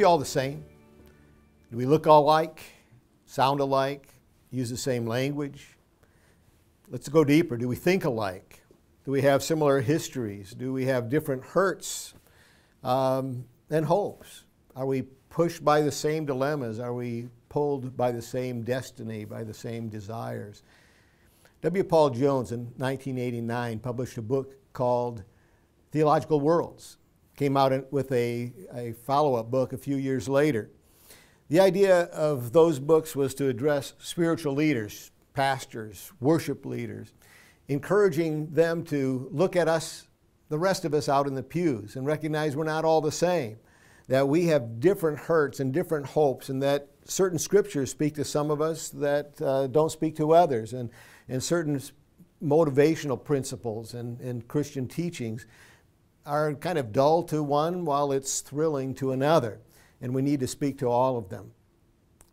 we all the same? Do we look alike, sound alike, use the same language? Let's go deeper. Do we think alike? Do we have similar histories? Do we have different hurts um, and hopes? Are we pushed by the same dilemmas? Are we pulled by the same destiny, by the same desires? W. Paul Jones in 1989 published a book called Theological Worlds. Came out with a, a follow up book a few years later. The idea of those books was to address spiritual leaders, pastors, worship leaders, encouraging them to look at us, the rest of us out in the pews, and recognize we're not all the same, that we have different hurts and different hopes, and that certain scriptures speak to some of us that uh, don't speak to others, and, and certain motivational principles and, and Christian teachings are kind of dull to one while it's thrilling to another, and we need to speak to all of them.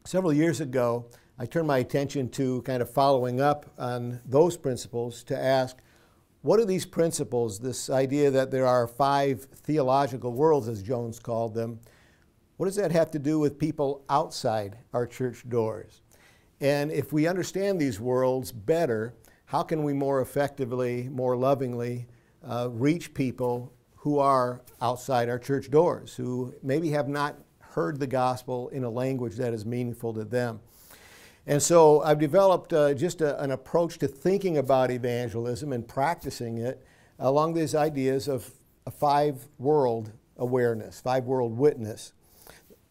Several years ago, I turned my attention to kind of following up on those principles to ask what are these principles, this idea that there are five theological worlds, as Jones called them, what does that have to do with people outside our church doors? And if we understand these worlds better, how can we more effectively, more lovingly uh, reach people who are outside our church doors, who maybe have not heard the gospel in a language that is meaningful to them? And so I've developed uh, just a, an approach to thinking about evangelism and practicing it along these ideas of a five world awareness, five world witness.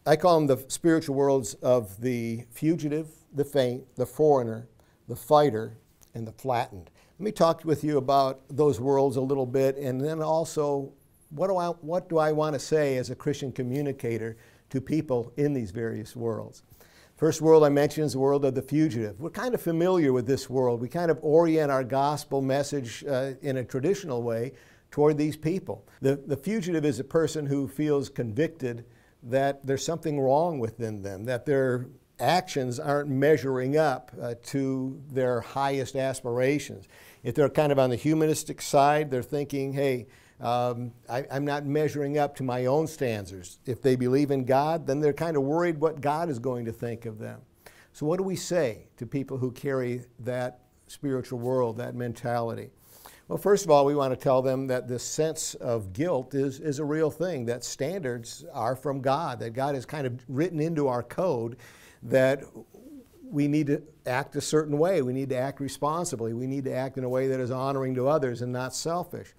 I call them the spiritual worlds of the fugitive, the faint, the foreigner, the fighter, and the flattened. Let me talk with you about those worlds a little bit and then also what do I, what do I want to say as a Christian communicator to people in these various worlds. First world I mentioned is the world of the fugitive. We're kind of familiar with this world. We kind of orient our gospel message uh, in a traditional way toward these people. The, the fugitive is a person who feels convicted that there's something wrong within them, that their actions aren't measuring up uh, to their highest aspirations. If they're kind of on the humanistic side, they're thinking, hey, um, I, am not measuring up to my own standards. If they believe in God, then they're kind of worried what God is going to think of them. So, what do we say to people who carry that spiritual world, that mentality? Well, first of all, we want to tell them that this sense of guilt is, is a real thing, that standards are from God, that God has kind of written into our code that we need to act a certain way. We need to act responsibly. We need to act in a way that is honoring to others and not selfish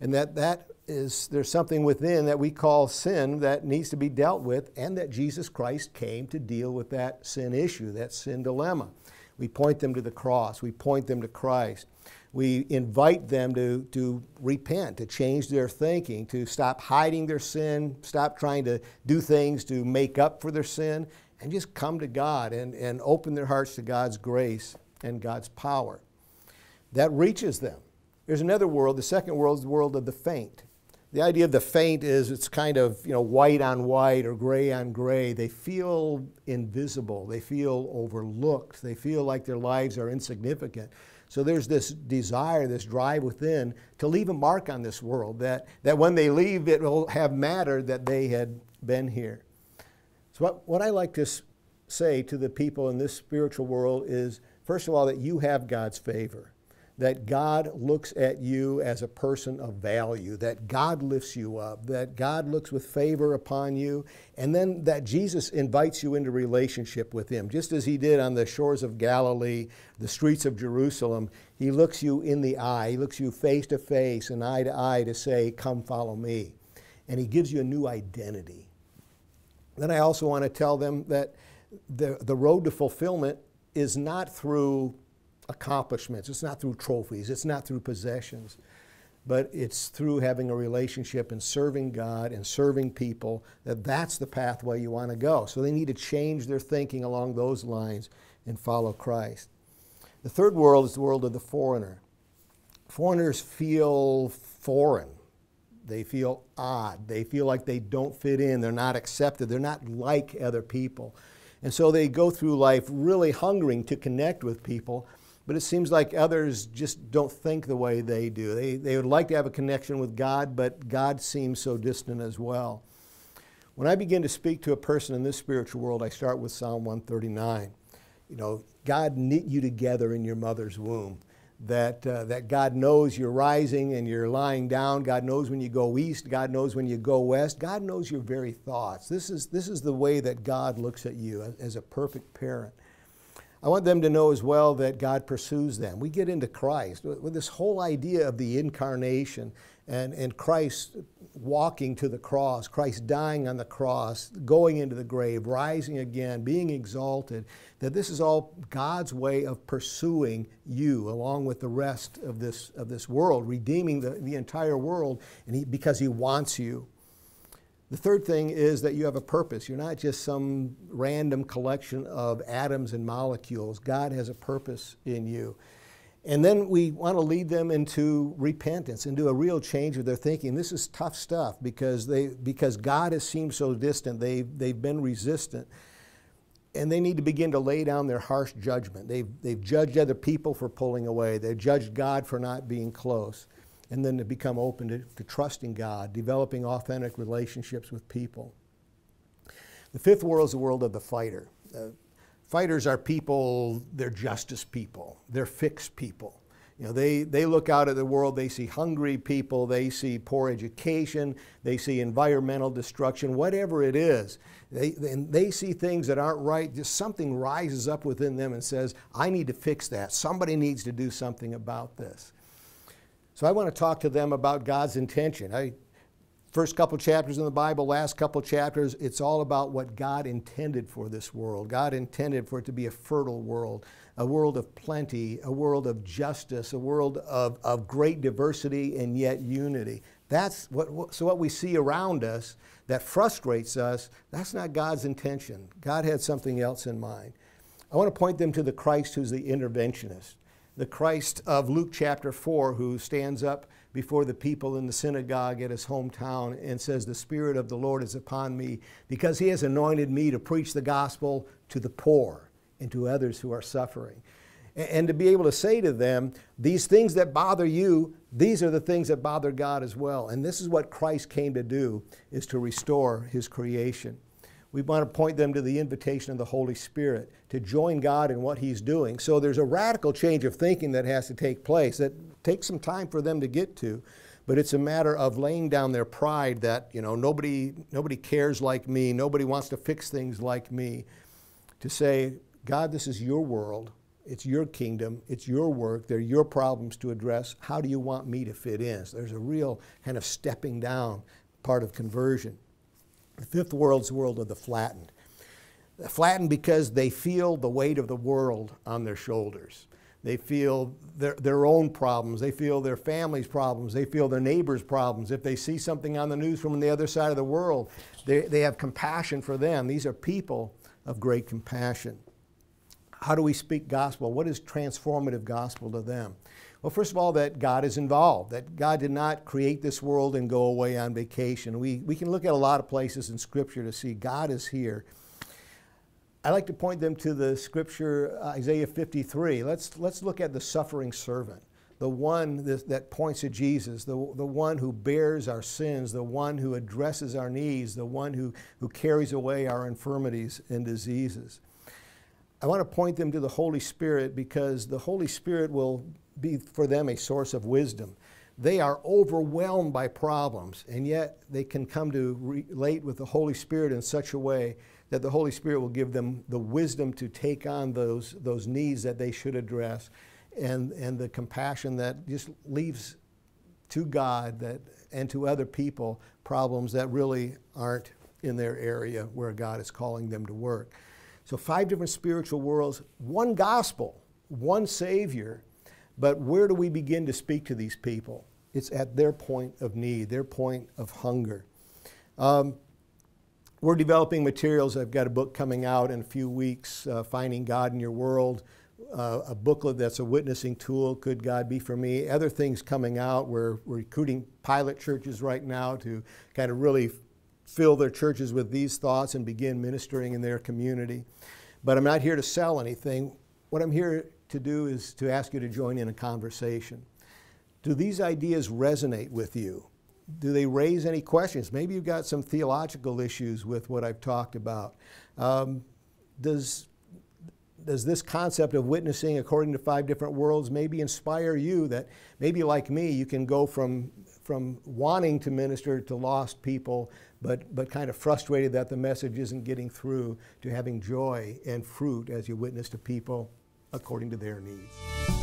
and that that is there's something within that we call sin that needs to be dealt with and that Jesus Christ came to deal with that sin issue, that sin dilemma. We point them to the cross, we point them to Christ. We invite them to, to repent, to change their thinking, to stop hiding their sin, stop trying to do things to make up for their sin, and just come to God and, and open their hearts to God's grace and God's power. That reaches them. There's another world. The second world is the world of the faint. The idea of the faint is it's kind of you know white on white or gray on gray. They feel invisible. They feel overlooked. They feel like their lives are insignificant. So there's this desire, this drive within to leave a mark on this world. That that when they leave, it will have mattered that they had been here. So what, what I like to say to the people in this spiritual world is, first of all, that you have God's favor that God looks at you as a person of value, that God lifts you up, that God looks with favor upon you, and then that Jesus invites you into relationship with Him. Just as He did on the shores of Galilee, the streets of Jerusalem, He looks you in the eye, He looks you face to face and eye to eye to say, Come follow me. And He gives you a new identity. Then I also want to tell them that the, the road to fulfillment is not through accomplishments. It's not through trophies. It's not through possessions. But it's through having a relationship and serving God and serving people that that's the pathway you want to go. So they need to change their thinking along those lines and follow Christ. The third world is the world of the foreigner. Foreigners feel foreign. They feel odd. They feel like they don't fit in. They're not accepted. They're not like other people. And so they go through life really hungering to connect with people, but it seems like others just don't think the way they do. They, they would like to have a connection with God, but God seems so distant as well. When I begin to speak to a person in this spiritual world, I start with Psalm 139. You know, God knit you together in your mother's womb. That, uh, that God knows you're rising and you're lying down. God knows when you go east. God knows when you go west. God knows your very thoughts. This is, this is the way that God looks at you as, as a perfect parent. I want them to know as well that God pursues them. We get into Christ with this whole idea of the incarnation and, and Christ walking to the cross, Christ dying on the cross, going into the grave, rising again, being exalted, that this is all God's way of pursuing you along with the rest of this, of this world, redeeming the, the entire world and he, because He wants you. The third thing is that you have a purpose. You're not just some random collection of atoms and molecules. God has a purpose in you. And then we want to lead them into repentance, into a real change of their thinking. This is tough stuff because, they, because God has seemed so distant. They've, they've been resistant. And they need to begin to lay down their harsh judgment. They've, they've judged other people for pulling away, they've judged God for not being close and then to become open to, to trusting God, developing authentic relationships with people. The fifth world is the world of the fighter. Uh, fighters are people, they're justice people, they're fixed people. You know, they, they look out at the world, they see hungry people, they see poor education, they see environmental destruction, whatever it is. They, and they see things that aren't right, just something rises up within them and says, I need to fix that. Somebody needs to do something about this. So I want to talk to them about God's intention. I, first couple chapters in the Bible, last couple chapters, it's all about what God intended for this world. God intended for it to be a fertile world, a world of plenty, a world of justice, a world of, of great diversity and yet unity. That's what, so what we see around us that frustrates us, that's not God's intention. God had something else in mind. I want to point them to the Christ who's the interventionist the Christ of Luke chapter 4 who stands up before the people in the synagogue at his hometown and says, The Spirit of the Lord is upon me because he has anointed me to preach the gospel to the poor and to others who are suffering. And to be able to say to them, These things that bother you, these are the things that bother God as well. And this is what Christ came to do, is to restore his creation we want to point them to the invitation of the Holy Spirit to join God in what He's doing. So there's a radical change of thinking that has to take place that takes some time for them to get to. But it's a matter of laying down their pride that, you know, nobody, nobody cares like me, nobody wants to fix things like me. To say, God, this is your world, it's your kingdom, it's your work, they're your problems to address. How do you want me to fit in? So there's a real kind of stepping down part of conversion. The fifth world's world of the flattened. Flattened because they feel the weight of the world on their shoulders. They feel their, their own problems. They feel their family's problems. They feel their neighbor's problems. If they see something on the news from the other side of the world, they, they have compassion for them. These are people of great compassion. How do we speak gospel? What is transformative gospel to them? Well, first of all, that God is involved, that God did not create this world and go away on vacation. We, we can look at a lot of places in Scripture to see God is here. I like to point them to the Scripture, uh, Isaiah 53. Let's, let's look at the suffering servant, the one that, that points to Jesus, the, the one who bears our sins, the one who addresses our needs, the one who, who carries away our infirmities and diseases. I want to point them to the Holy Spirit because the Holy Spirit will be for them a source of wisdom. They are overwhelmed by problems, and yet they can come to relate with the Holy Spirit in such a way that the Holy Spirit will give them the wisdom to take on those, those needs that they should address and, and the compassion that just leaves to God that, and to other people problems that really aren't in their area where God is calling them to work. So, five different spiritual worlds, one gospel, one Savior, but where do we begin to speak to these people? It's at their point of need, their point of hunger. Um, we're developing materials. I've got a book coming out in a few weeks, uh, Finding God in Your World, uh, a booklet that's a witnessing tool, Could God Be For Me? Other things coming out. We're, we're recruiting pilot churches right now to kind of really fill their churches with these thoughts and begin ministering in their community. But I'm not here to sell anything. What I'm here to do is to ask you to join in a conversation. Do these ideas resonate with you? do they raise any questions? Maybe you've got some theological issues with what I've talked about. Um, does does this concept of witnessing according to five different worlds maybe inspire you that maybe like me you can go from from wanting to minister to lost people but but kind of frustrated that the message isn't getting through to having joy and fruit as you witness to people according to their needs